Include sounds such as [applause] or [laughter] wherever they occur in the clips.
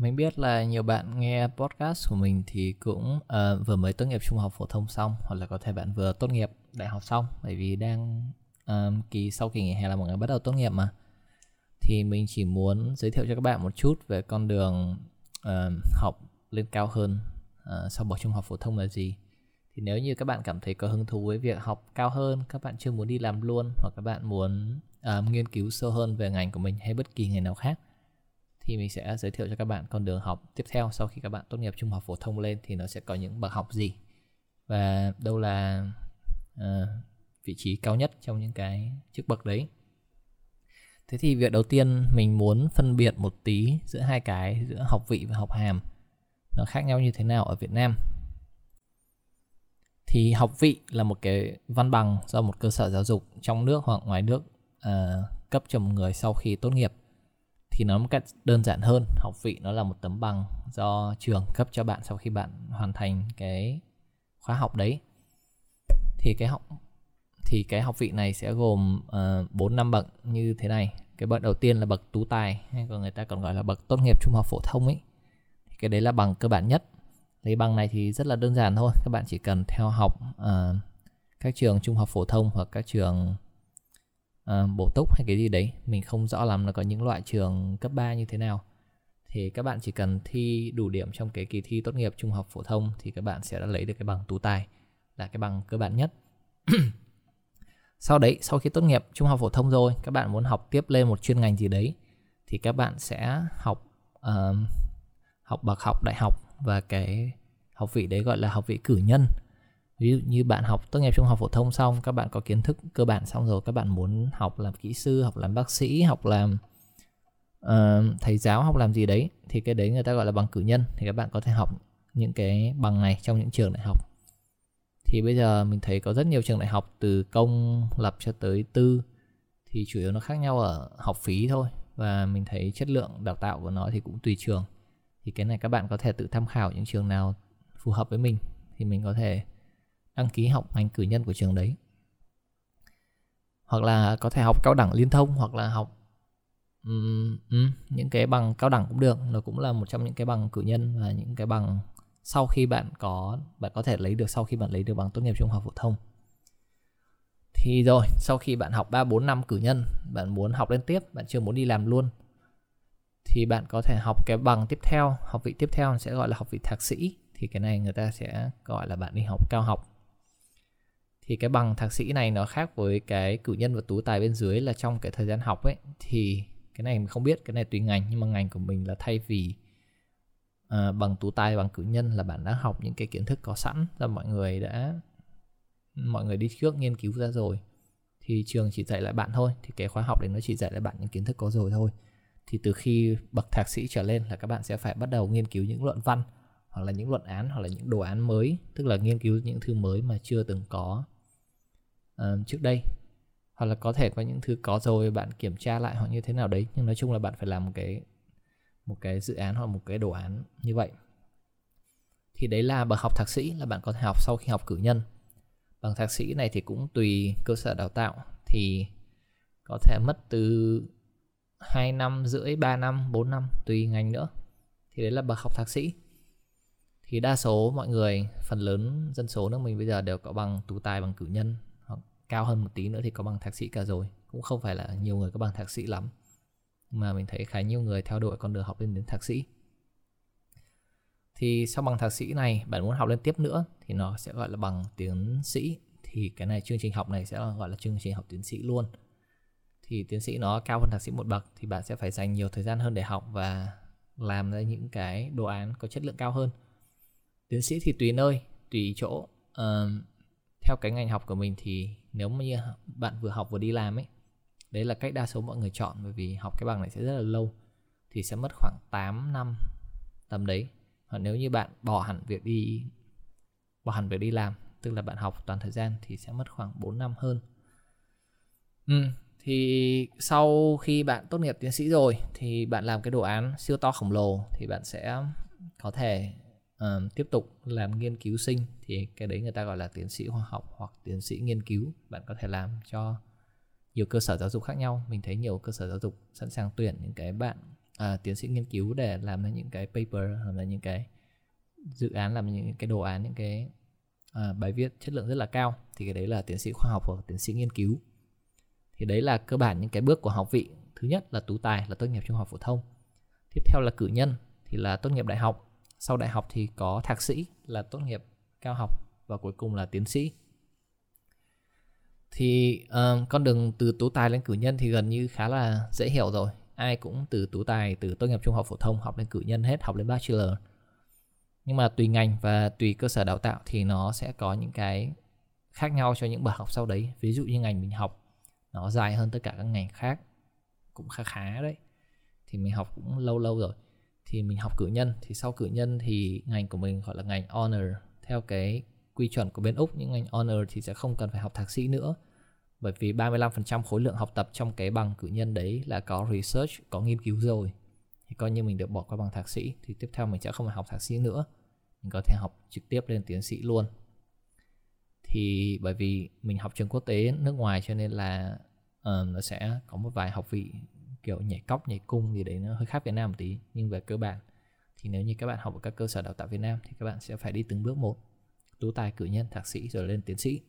Mình biết là nhiều bạn nghe podcast của mình thì cũng uh, vừa mới tốt nghiệp trung học phổ thông xong hoặc là có thể bạn vừa tốt nghiệp đại học xong bởi vì đang um, kỳ sau kỳ nghỉ hè là mọi người bắt đầu tốt nghiệp mà. Thì mình chỉ muốn giới thiệu cho các bạn một chút về con đường uh, học lên cao hơn uh, sau bậc trung học phổ thông là gì. Thì nếu như các bạn cảm thấy có hứng thú với việc học cao hơn các bạn chưa muốn đi làm luôn hoặc các bạn muốn uh, nghiên cứu sâu hơn về ngành của mình hay bất kỳ ngành nào khác thì mình sẽ giới thiệu cho các bạn con đường học tiếp theo sau khi các bạn tốt nghiệp trung học phổ thông lên thì nó sẽ có những bậc học gì. Và đâu là uh, vị trí cao nhất trong những cái chức bậc đấy. Thế thì việc đầu tiên mình muốn phân biệt một tí giữa hai cái giữa học vị và học hàm nó khác nhau như thế nào ở Việt Nam? Thì học vị là một cái văn bằng do một cơ sở giáo dục trong nước hoặc ngoài nước uh, cấp cho một người sau khi tốt nghiệp thì nó một cách đơn giản hơn. Học vị nó là một tấm bằng do trường cấp cho bạn sau khi bạn hoàn thành cái khóa học đấy. Thì cái học thì cái học vị này sẽ gồm ờ, bốn uh, năm bậc như thế này. Cái bậc đầu tiên là bậc tú tài hay còn người ta còn gọi là bậc tốt nghiệp trung học phổ thông ấy. Thì cái đấy là bằng cơ bản nhất. Lấy bằng này thì rất là đơn giản thôi. Các bạn chỉ cần theo học uh, các trường trung học phổ thông hoặc các trường uh, bổ túc hay cái gì đấy mình không rõ lắm là có những loại trường cấp 3 như thế nào. Thì các bạn chỉ cần thi đủ điểm trong cái kỳ thi tốt nghiệp trung học phổ thông thì các bạn sẽ đã lấy được cái bằng tú tài là cái bằng cơ bản nhất. [clears throat] Sau đấy sau khi tốt nghiệp trung học phổ thông rồi các bạn muốn học tiếp lên một chuyên ngành gì đấy thì các bạn sẽ học uh, học bậc học đại học và cái học vị đấy gọi là học vị cử nhân ví dụ như bạn học tốt nghiệp trung học phổ thông xong các bạn có kiến thức cơ bản xong rồi các bạn muốn học làm kỹ sư học làm bác sĩ học làm uh, thầy giáo học làm gì đấy thì cái đấy người ta gọi là bằng cử nhân. Thì các bạn có thể học những cái bằng này trong những trường đại học. Thì bây giờ mình thấy có rất nhiều trường đại học từ công lập cho tới tư thì chủ yếu nó khác nhau ở học phí thôi. Và mình thấy chất lượng đào tạo của nó thì cũng tùy trường. Thì cái này các bạn có thể tự tham khảo những trường nào phù hợp với mình thì mình có thể đăng ký học ngành cử nhân của trường đấy. Hoặc là có thể học cao đẳng liên thông hoặc là học um, um, những cái bằng cao đẳng cũng được. Nó cũng là một trong những cái bằng cử nhân và những cái bằng sau khi bạn có bạn có thể lấy được sau khi bạn lấy được bằng tốt nghiệp trung học phổ thông. Thì rồi sau khi bạn học 3 4 năm cử nhân bạn muốn học lên tiếp bạn chưa muốn đi làm luôn thì bạn có thể học cái bằng tiếp theo học vị tiếp theo sẽ gọi là học vị thạc sĩ. Thì cái này người ta sẽ gọi là bạn đi học cao học thì cái bằng thạc sĩ này nó khác với cái cử nhân và tú tài bên dưới là trong cái thời gian học ấy thì cái này mình không biết cái này tùy ngành. Nhưng mà ngành của mình là thay vì uh, bằng tú tài bằng cử nhân là bạn đã học những cái kiến thức có sẵn là mọi người đã mọi người đi trước nghiên cứu ra rồi thì trường chỉ dạy lại bạn thôi. Thì cái khóa học đấy nó chỉ dạy lại bạn những kiến thức có rồi thôi. Thì từ khi bậc thạc sĩ trở lên là các bạn sẽ phải bắt đầu nghiên cứu những luận văn hoặc là những luận án hoặc là những đồ án mới tức là nghiên cứu những thứ mới mà chưa từng có uh, trước đây. Hoặc là có thể có những thứ có rồi bạn kiểm tra lại hoặc như thế nào đấy. Nhưng nói chung là bạn phải làm một cái một cái dự án hoặc một cái đồ án như vậy. Thì đấy là bậc học thạc sĩ là bạn có thể học sau khi học cử nhân. Bằng thạc sĩ này thì cũng tùy cơ sở đào tạo. Thì có thể mất từ 2 năm rưỡi 3 năm 4 năm tùy ngành nữa. Thì đấy là bậc học thạc sĩ. Thì đa số mọi người phần lớn dân số nước mình bây giờ đều có bằng tú tài bằng cử nhân cao hơn một tí nữa thì có bằng thạc sĩ cả rồi. Cũng không phải là nhiều người có bằng thạc sĩ lắm. Mà mình thấy khá nhiều người theo đuổi con đường học lên đến thạc sĩ. Thì sau bằng thạc sĩ này bạn muốn học lên tiếp nữa thì nó sẽ gọi là bằng tiến sĩ. Thì cái này chương trình học này sẽ gọi là chương trình học tiến sĩ luôn. Thì tiến sĩ nó cao hơn thạc sĩ một bậc thì bạn sẽ phải dành nhiều thời gian hơn để học và làm ra những cái đồ án có chất lượng cao hơn. Tiến sĩ thì tùy nơi tùy chỗ. Uh, theo cái ngành học của mình thì nếu mà như bạn vừa học vừa đi làm ấy đấy là cách đa số mọi người chọn bởi vì học cái bằng này sẽ rất là lâu thì sẽ mất khoảng 8 năm tầm đấy. Còn nếu như bạn bỏ hẳn việc đi bỏ hẳn việc đi làm tức là bạn học toàn thời gian thì sẽ mất khoảng 4 năm hơn. Ừ, thì sau khi bạn tốt nghiệp tiến sĩ rồi thì bạn làm cái đồ án siêu to khổng lồ thì bạn sẽ có thể uh, tiếp tục làm nghiên cứu sinh thì cái đấy người ta gọi là tiến sĩ khoa học hoặc tiến sĩ nghiên cứu. Bạn có thể làm cho nhiều cơ sở giáo dục khác nhau. Mình thấy nhiều cơ sở giáo dục sẵn sàng tuyển những cái bạn à, tiến sĩ nghiên cứu để làm ra những cái paper hoặc là những cái dự án làm những cái đồ án những cái à, bài viết chất lượng rất là cao thì cái đấy là tiến sĩ khoa học hoặc tiến sĩ nghiên cứu. Thì đấy là cơ bản những cái bước của học vị. Thứ nhất là tú tài là tốt nghiệp trung học phổ thông. Tiếp theo là cử nhân thì là tốt nghiệp đại học sau đại học thì có thạc sĩ là tốt nghiệp cao học và cuối cùng là tiến sĩ. Thì uh, con đường từ tú tài lên cử nhân thì gần như khá là dễ hiểu rồi. Ai cũng từ tú tài từ tốt nghiệp trung học phổ thông học lên cử nhân hết học lên bachelor. Nhưng mà tùy ngành và tùy cơ sở đào tạo thì nó sẽ có những cái khác nhau cho những bậc học sau đấy. Ví dụ như ngành mình học nó dài hơn tất cả các ngành khác cũng khá khá đấy. Thì mình học cũng lâu lâu rồi thì mình học cử nhân. Thì sau cử nhân thì ngành của mình gọi là ngành honor. Theo cái quy chuẩn của bên Úc những ngành honor thì sẽ không cần phải học thạc sĩ nữa. Bởi vì 35% khối lượng học tập trong cái bằng cử nhân đấy là có research, có nghiên cứu rồi. Thì coi như mình được bỏ qua bằng thạc sĩ thì tiếp theo mình sẽ không phải học thạc sĩ nữa. Mình có thể học trực tiếp lên tiến sĩ luôn. Thì bởi vì mình học trường quốc tế nước ngoài cho nên là uh, nó sẽ có một vài học vị kiểu nhảy cóc nhảy cung gì đấy nó hơi khác Việt Nam một tí nhưng về cơ bản thì nếu như các bạn học ở các cơ sở đào tạo Việt Nam thì các bạn sẽ phải đi từng bước một. Tú tài cử nhân thạc sĩ rồi lên tiến sĩ.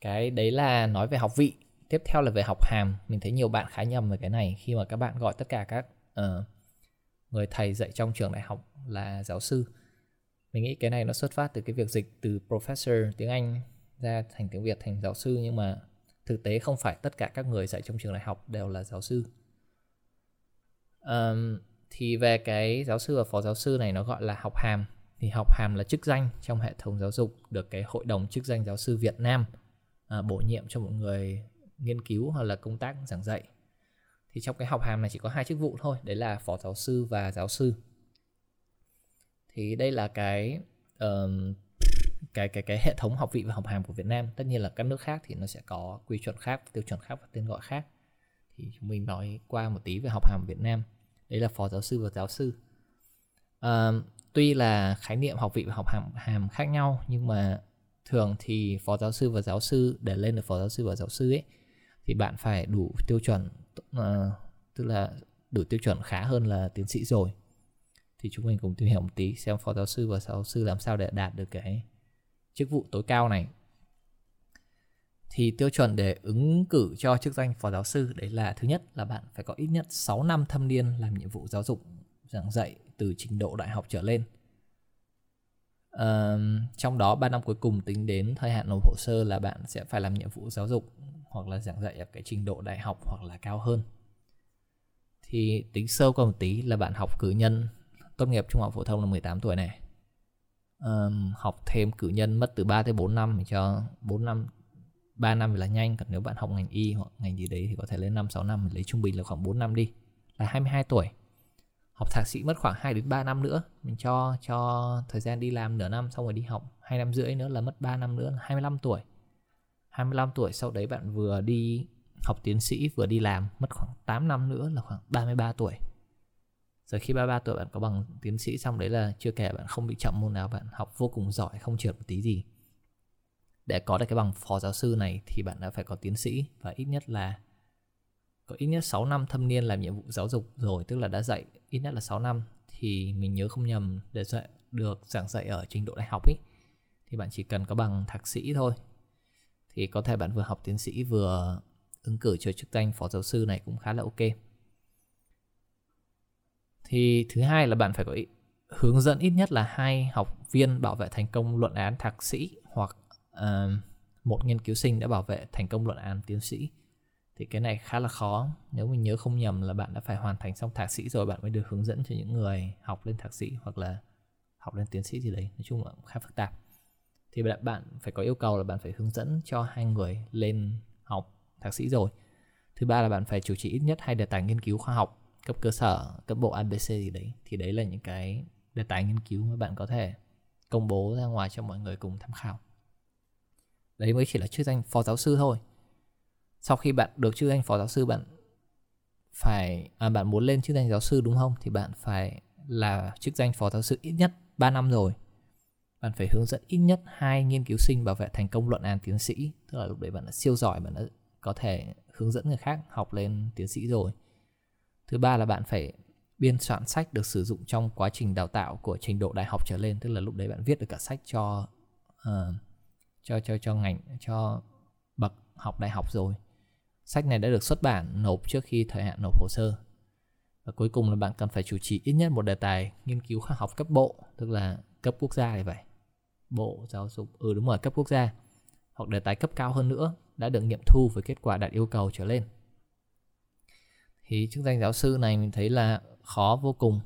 Cái đấy là nói về học vị. Tiếp theo là về học hàm. Mình thấy nhiều bạn khá nhầm về cái này khi mà các bạn gọi tất cả các uh, người thầy dạy trong trường đại học là giáo sư. Mình nghĩ cái này nó xuất phát từ cái việc dịch từ professor tiếng anh ra thành tiếng việt thành giáo sư nhưng mà thực tế không phải tất cả các người dạy trong trường đại học đều là giáo sư. Um, thì về cái giáo sư và phó giáo sư này nó gọi là học hàm. Thì học hàm là chức danh trong hệ thống giáo dục được cái hội đồng chức danh giáo sư Việt Nam à, bổ nhiệm cho một người nghiên cứu hoặc là công tác giảng dạy. Thì trong cái học hàm này chỉ có hai chức vụ thôi đấy là phó giáo sư và giáo sư. Thì đây là cái um, cái cái cái hệ thống học vị và học hàm của Việt Nam. Tất nhiên là các nước khác thì nó sẽ có quy chuẩn khác tiêu chuẩn khác và tên gọi khác. Thì chúng mình nói qua một tí về học hàm Việt Nam. Đấy là phó giáo sư và giáo sư. À, tuy là khái niệm học vị và học hàm hàm khác nhau nhưng mà thường thì phó giáo sư và giáo sư để lên được phó giáo sư và giáo sư ấy thì bạn phải đủ tiêu chuẩn uh, tức là đủ tiêu chuẩn khá hơn là tiến sĩ rồi. Thì chúng mình cùng tìm hiểu một tí xem phó giáo sư và giáo sư làm sao để đạt được cái chức vụ tối cao này thì tiêu chuẩn để ứng cử cho chức danh phó giáo sư đấy là thứ nhất là bạn phải có ít nhất 6 năm thâm niên làm nhiệm vụ giáo dục giảng dạy từ trình độ đại học trở lên. Uh, trong đó 3 năm cuối cùng tính đến thời hạn nộp hồ sơ là bạn sẽ phải làm nhiệm vụ giáo dục hoặc là giảng dạy ở cái trình độ đại học hoặc là cao hơn. Thì tính sâu qua một tí là bạn học cử nhân tốt nghiệp trung học phổ thông là 18 tuổi này um, học thêm cử nhân mất từ 3 tới 4 năm cho 4 năm 3 năm thì là nhanh còn nếu bạn học ngành y hoặc ngành gì đấy thì có thể lên 5 6 năm lấy trung bình là khoảng 4 năm đi. Là 22 tuổi. Học thạc sĩ mất khoảng 2 đến 3 năm nữa. Mình cho cho thời gian đi làm nửa năm xong rồi đi học 2 năm rưỡi nữa là mất 3 năm nữa là 25 tuổi. 25 tuổi sau đấy bạn vừa đi học tiến sĩ vừa đi làm mất khoảng 8 năm nữa là khoảng 33 tuổi rồi khi 33 tuổi bạn có bằng tiến sĩ xong đấy là chưa kể bạn không bị chậm môn nào, bạn học vô cùng giỏi, không trượt một tí gì. Để có được cái bằng phó giáo sư này thì bạn đã phải có tiến sĩ và ít nhất là, có ít nhất 6 năm thâm niên làm nhiệm vụ giáo dục rồi, tức là đã dạy ít nhất là 6 năm. Thì mình nhớ không nhầm để dạy, được giảng dạy ở trình độ đại học ấy thì bạn chỉ cần có bằng thạc sĩ thôi. Thì có thể bạn vừa học tiến sĩ vừa ứng cử cho chức danh phó giáo sư này cũng khá là ok thì thứ hai là bạn phải có hướng dẫn ít nhất là hai học viên bảo vệ thành công luận án thạc sĩ hoặc uh, một nghiên cứu sinh đã bảo vệ thành công luận án tiến sĩ. Thì cái này khá là khó. Nếu mình nhớ không nhầm là bạn đã phải hoàn thành xong thạc sĩ rồi bạn mới được hướng dẫn cho những người học lên thạc sĩ hoặc là học lên tiến sĩ gì đấy. Nói chung là khá phức tạp. Thì bạn phải có yêu cầu là bạn phải hướng dẫn cho hai người lên học thạc sĩ rồi. Thứ ba là bạn phải chủ trì ít nhất hai đề tài nghiên cứu khoa học cấp cơ sở cấp bộ abc gì đấy thì đấy là những cái đề tài nghiên cứu mà bạn có thể công bố ra ngoài cho mọi người cùng tham khảo. Đấy mới chỉ là chức danh phó giáo sư thôi. Sau khi bạn được chức danh phó giáo sư bạn phải à, bạn muốn lên chức danh giáo sư đúng không? Thì bạn phải là chức danh phó giáo sư ít nhất 3 năm rồi. Bạn phải hướng dẫn ít nhất hai nghiên cứu sinh bảo vệ thành công luận án tiến sĩ. Tức là lúc đấy bạn đã siêu giỏi bạn đã có thể hướng dẫn người khác học lên tiến sĩ rồi thứ ba là bạn phải biên soạn sách được sử dụng trong quá trình đào tạo của trình độ đại học trở lên tức là lúc đấy bạn viết được cả sách cho uh, cho cho cho ngành cho bậc học đại học rồi. Sách này đã được xuất bản nộp trước khi thời hạn nộp hồ sơ. Và cuối cùng là bạn cần phải chủ trì ít nhất một đề tài nghiên cứu khoa học cấp bộ tức là cấp quốc gia thì vậy bộ giáo dục ừ đúng rồi cấp quốc gia. Hoặc đề tài cấp cao hơn nữa đã được nghiệm thu với kết quả đạt yêu cầu trở lên thì chức danh giáo sư này mình thấy là khó vô cùng.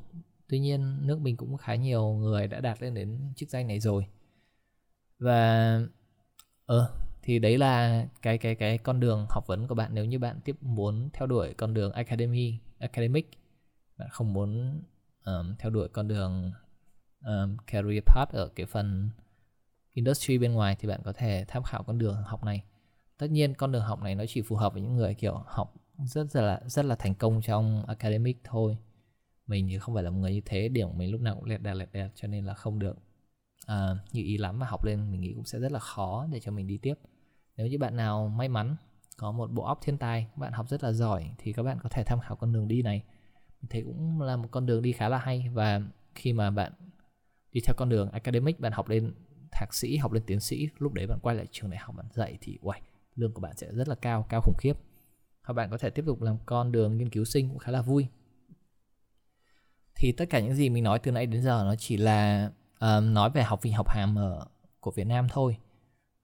Tuy nhiên nước mình cũng khá nhiều người đã đạt lên đến chức danh này rồi. Và ờ thì đấy là cái cái cái con đường học vấn của bạn. Nếu như bạn tiếp muốn theo đuổi con đường academy academic bạn không muốn um, theo đuổi con đường um, career path ở cái phần industry bên ngoài thì bạn có thể tham khảo con đường học này. Tất nhiên con đường học này nó chỉ phù hợp với những người kiểu học rất là rất là thành công trong academic thôi. Mình thì không phải là một người như thế điểm của mình lúc nào cũng lẹt đẹt lẹt đẹt cho nên là không được. Uh, như ý lắm và học lên mình nghĩ cũng sẽ rất là khó để cho mình đi tiếp. Nếu như bạn nào may mắn có một bộ óc thiên tài bạn học rất là giỏi thì các bạn có thể tham khảo con đường đi này. Mình thấy cũng là một con đường đi khá là hay và khi mà bạn đi theo con đường academic bạn học lên thạc sĩ học lên tiến sĩ lúc đấy bạn quay lại trường đại học bạn dạy thì uầy, lương của bạn sẽ rất là cao cao khủng khiếp hoặc bạn có thể tiếp tục làm con đường nghiên cứu sinh cũng khá là vui. Thì tất cả những gì mình nói từ nãy đến giờ nó chỉ là uh, nói về học vị học hàm ở của Việt Nam thôi.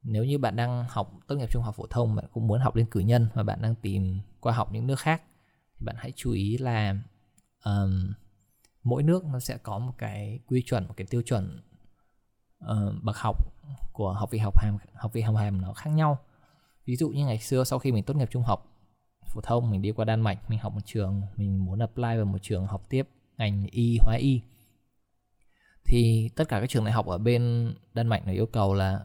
Nếu như bạn đang học tốt nghiệp trung học phổ thông bạn cũng muốn học lên cử nhân và bạn đang tìm qua học những nước khác thì bạn hãy chú ý là um, mỗi nước nó sẽ có một cái quy chuẩn một cái tiêu chuẩn uh, bậc học của học vị học hàm học vị học hàm nó khác nhau. Ví dụ như ngày xưa sau khi mình tốt nghiệp trung học phổ thông, mình đi qua Đan Mạch, mình học một trường, mình muốn apply vào một trường học tiếp ngành y, hóa y. Thì tất cả các trường đại học ở bên Đan Mạch nó yêu cầu là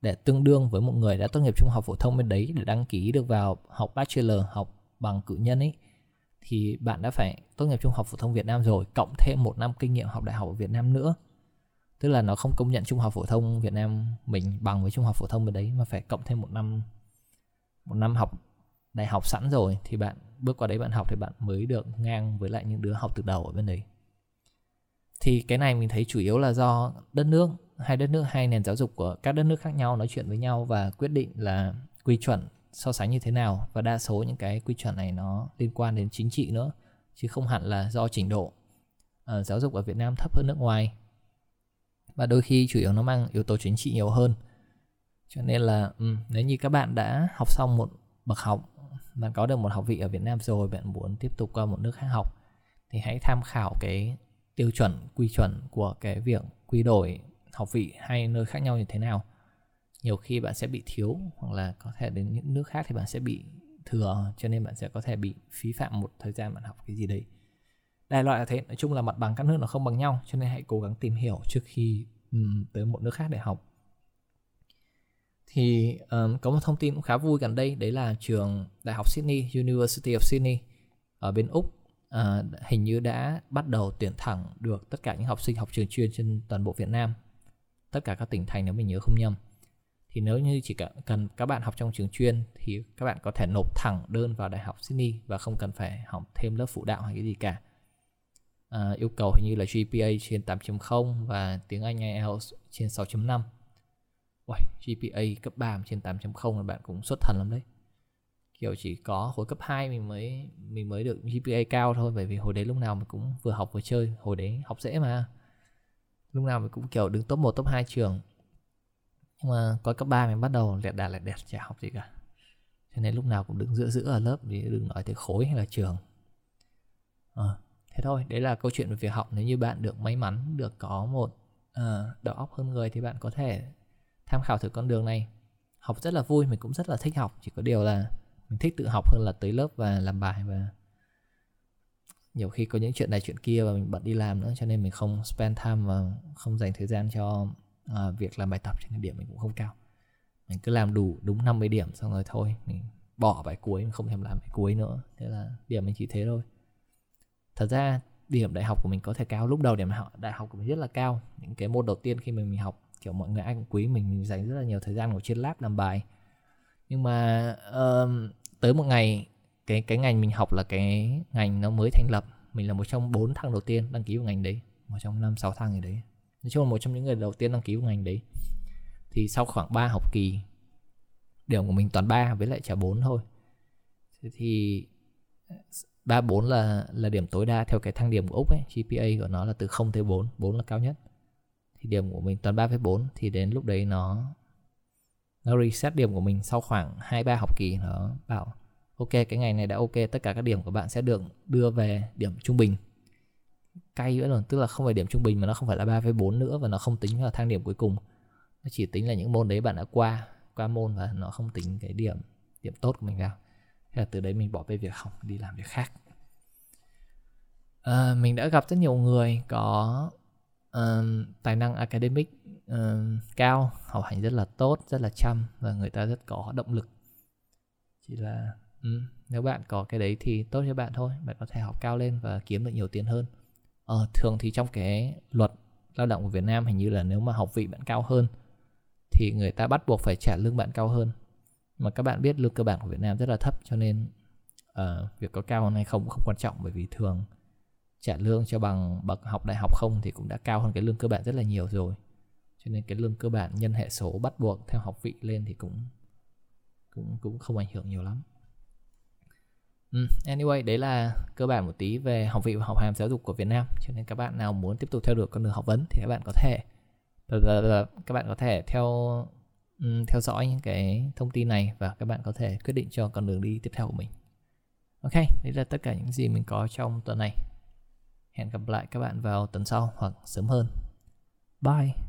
để tương đương với một người đã tốt nghiệp trung học phổ thông bên đấy để đăng ký được vào học bachelor, học bằng cử nhân ấy, thì bạn đã phải tốt nghiệp trung học phổ thông Việt Nam rồi, cộng thêm một năm kinh nghiệm học đại học ở Việt Nam nữa. Tức là nó không công nhận trung học phổ thông Việt Nam mình bằng với trung học phổ thông bên đấy mà phải cộng thêm một năm một năm học đại học sẵn rồi thì bạn bước qua đấy bạn học thì bạn mới được ngang với lại những đứa học từ đầu ở bên đấy. Thì cái này mình thấy chủ yếu là do đất nước hai đất nước hai nền giáo dục của các đất nước khác nhau nói chuyện với nhau và quyết định là quy chuẩn so sánh như thế nào. Và đa số những cái quy chuẩn này nó liên quan đến chính trị nữa chứ không hẳn là do trình độ uh, giáo dục ở Việt Nam thấp hơn nước ngoài. Và đôi khi chủ yếu nó mang yếu tố chính trị nhiều hơn. Cho nên là um, nếu như các bạn đã học xong một bậc học bạn có được một học vị ở Việt Nam rồi bạn muốn tiếp tục qua một nước khác học thì hãy tham khảo cái tiêu chuẩn quy chuẩn của cái việc quy đổi học vị hay nơi khác nhau như thế nào. Nhiều khi bạn sẽ bị thiếu hoặc là có thể đến những nước khác thì bạn sẽ bị thừa cho nên bạn sẽ có thể bị phí phạm một thời gian bạn học cái gì đấy. Đại loại là thế nói chung là mặt bằng các nước nó không bằng nhau cho nên hãy cố gắng tìm hiểu trước khi um, tới một nước khác để học thì um, có một thông tin cũng khá vui gần đây đấy là trường đại học Sydney University of Sydney ở bên úc uh, hình như đã bắt đầu tuyển thẳng được tất cả những học sinh học trường chuyên trên toàn bộ Việt Nam tất cả các tỉnh thành nếu mình nhớ không nhầm. Thì nếu như chỉ cần các bạn học trong trường chuyên thì các bạn có thể nộp thẳng đơn vào đại học Sydney và không cần phải học thêm lớp phụ đạo hay cái gì cả. À, yêu cầu hình như là GPA trên 8.0 và tiếng Anh IELTS trên 6.5 Uầy, GPA cấp 3 trên 8.0 là bạn cũng xuất thần lắm đấy. Kiểu chỉ có hồi cấp 2 mình mới mình mới được GPA cao thôi bởi vì hồi đấy lúc nào mình cũng vừa học vừa chơi hồi đấy học dễ mà. Lúc nào mình cũng kiểu đứng top 1 top 2 trường. Nhưng mà có cấp 3 mình bắt đầu lẹt đà lẹt đẹt chả học gì cả. Cho nên lúc nào cũng đứng giữa giữa ở lớp vì đừng nói tới khối hay là trường. À, thế thôi đấy là câu chuyện về việc học. Nếu như bạn được may mắn được có một uh, đầu óc hơn người thì bạn có thể tham khảo thử con đường này. Học rất là vui mình cũng rất là thích học. Chỉ có điều là mình thích tự học hơn là tới lớp và làm bài và nhiều khi có những chuyện này chuyện kia và mình bận đi làm nữa cho nên mình không spend time và không dành thời gian cho uh, việc làm bài tập cho nên điểm mình cũng không cao. Mình cứ làm đủ đúng 50 điểm xong rồi thôi mình bỏ bài cuối mình không thèm làm bài cuối nữa. Thế là điểm mình chỉ thế thôi. Thật ra điểm đại học của mình có thể cao lúc đầu điểm đại học của mình rất là cao. Những cái môn đầu tiên khi mình mình học kiểu mọi người ai cũng quý mình dành rất là nhiều thời gian ngồi trên lab làm bài. Nhưng mà um, tới một ngày cái cái ngành mình học là cái ngành nó mới thành lập. Mình là một trong bốn thằng đầu tiên đăng ký vào ngành đấy một trong năm sáu thằng gì đấy. Nói chung là một trong những người đầu tiên đăng ký vào ngành đấy. Thì sau khoảng 3 học kỳ điểm của mình toàn 3 với lại trả 4 thôi. Thế thì 3 4 là là điểm tối đa theo cái thang điểm của Úc ấy, GPA của nó là từ 0 tới 4, 4 là cao nhất. Thì điểm của mình toàn 3,4 thì đến lúc đấy nó nó reset điểm của mình sau khoảng 2 3 học kỳ. Nó bảo ok cái ngày này đã ok tất cả các điểm của bạn sẽ được đưa về điểm trung bình. Cay nữa rồi tức là không phải điểm trung bình mà nó không phải là 3,4 nữa và nó không tính vào thang điểm cuối cùng. Nó chỉ tính là những môn đấy bạn đã qua qua môn và nó không tính cái điểm điểm tốt của mình vào. Thế là từ đấy mình bỏ về việc học đi làm việc khác. À, mình đã gặp rất nhiều người có um, tài năng academic um, cao học hành rất là tốt rất là chăm và người ta rất có động lực. Chỉ là um, nếu bạn có cái đấy thì tốt cho bạn thôi bạn có thể học cao lên và kiếm được nhiều tiền hơn. Ờ, thường thì trong cái luật lao động của Việt Nam hình như là nếu mà học vị bạn cao hơn thì người ta bắt buộc phải trả lương bạn cao hơn. Mà các bạn biết lương cơ bản của Việt Nam rất là thấp cho nên uh, việc có cao hơn hay không cũng không quan trọng bởi vì thường trả lương cho bằng bậc học đại học không thì cũng đã cao hơn cái lương cơ bản rất là nhiều rồi. Cho nên cái lương cơ bản nhân hệ số bắt buộc theo học vị lên thì cũng cũng cũng không ảnh hưởng nhiều lắm. Anyway, đấy là cơ bản một tí về học vị và học hàm giáo dục của Việt Nam. Cho nên các bạn nào muốn tiếp tục theo đuổi con đường học vấn thì các bạn có thể các bạn có thể theo theo dõi những cái thông tin này và các bạn có thể quyết định cho con đường đi tiếp theo của mình. Ok, đấy là tất cả những gì mình có trong tuần này hẹn gặp lại các bạn vào tuần sau hoặc sớm hơn. Bye!